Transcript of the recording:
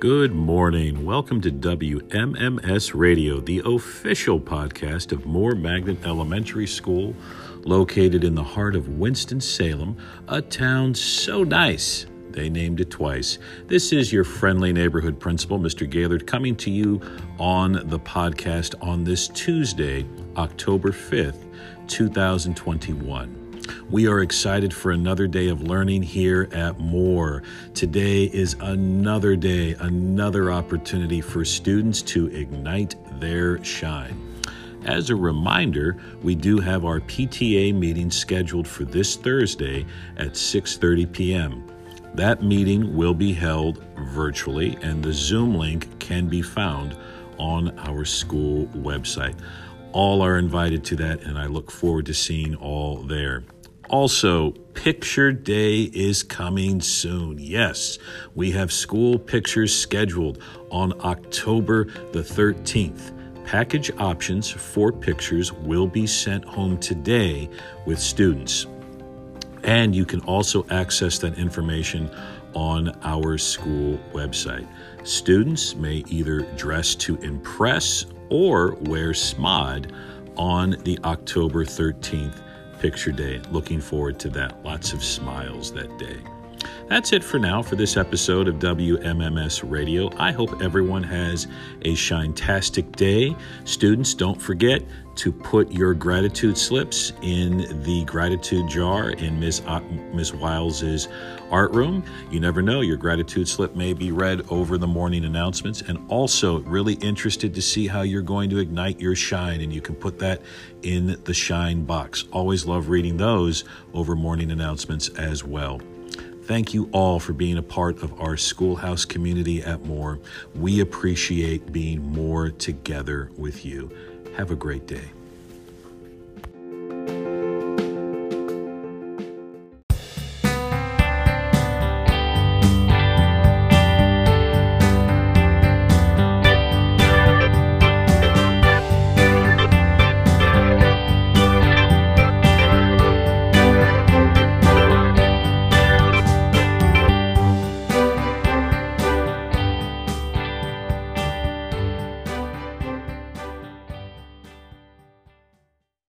Good morning. Welcome to WMMS Radio, the official podcast of Moore Magnet Elementary School, located in the heart of Winston-Salem, a town so nice they named it twice. This is your friendly neighborhood principal, Mr. Gaylord, coming to you on the podcast on this Tuesday, October 5th, 2021. We are excited for another day of learning here at Moore. Today is another day, another opportunity for students to ignite their shine. As a reminder, we do have our PTA meeting scheduled for this Thursday at 6:30 p.m. That meeting will be held virtually and the Zoom link can be found on our school website. All are invited to that and I look forward to seeing all there. Also, Picture Day is coming soon. Yes, we have school pictures scheduled on October the 13th. Package options for pictures will be sent home today with students. And you can also access that information on our school website. Students may either dress to impress or wear SMOD on the October 13th Picture Day. Looking forward to that. Lots of smiles that day. That's it for now for this episode of WMMS Radio. I hope everyone has a shintastic day. Students, don't forget to put your gratitude slips in the gratitude jar in Ms. O-. Wiles's art room. You never know, your gratitude slip may be read over the morning announcements. And also, really interested to see how you're going to ignite your shine, and you can put that in the shine box. Always love reading those over morning announcements as well. Thank you all for being a part of our schoolhouse community at Moore. We appreciate being more together with you. Have a great day.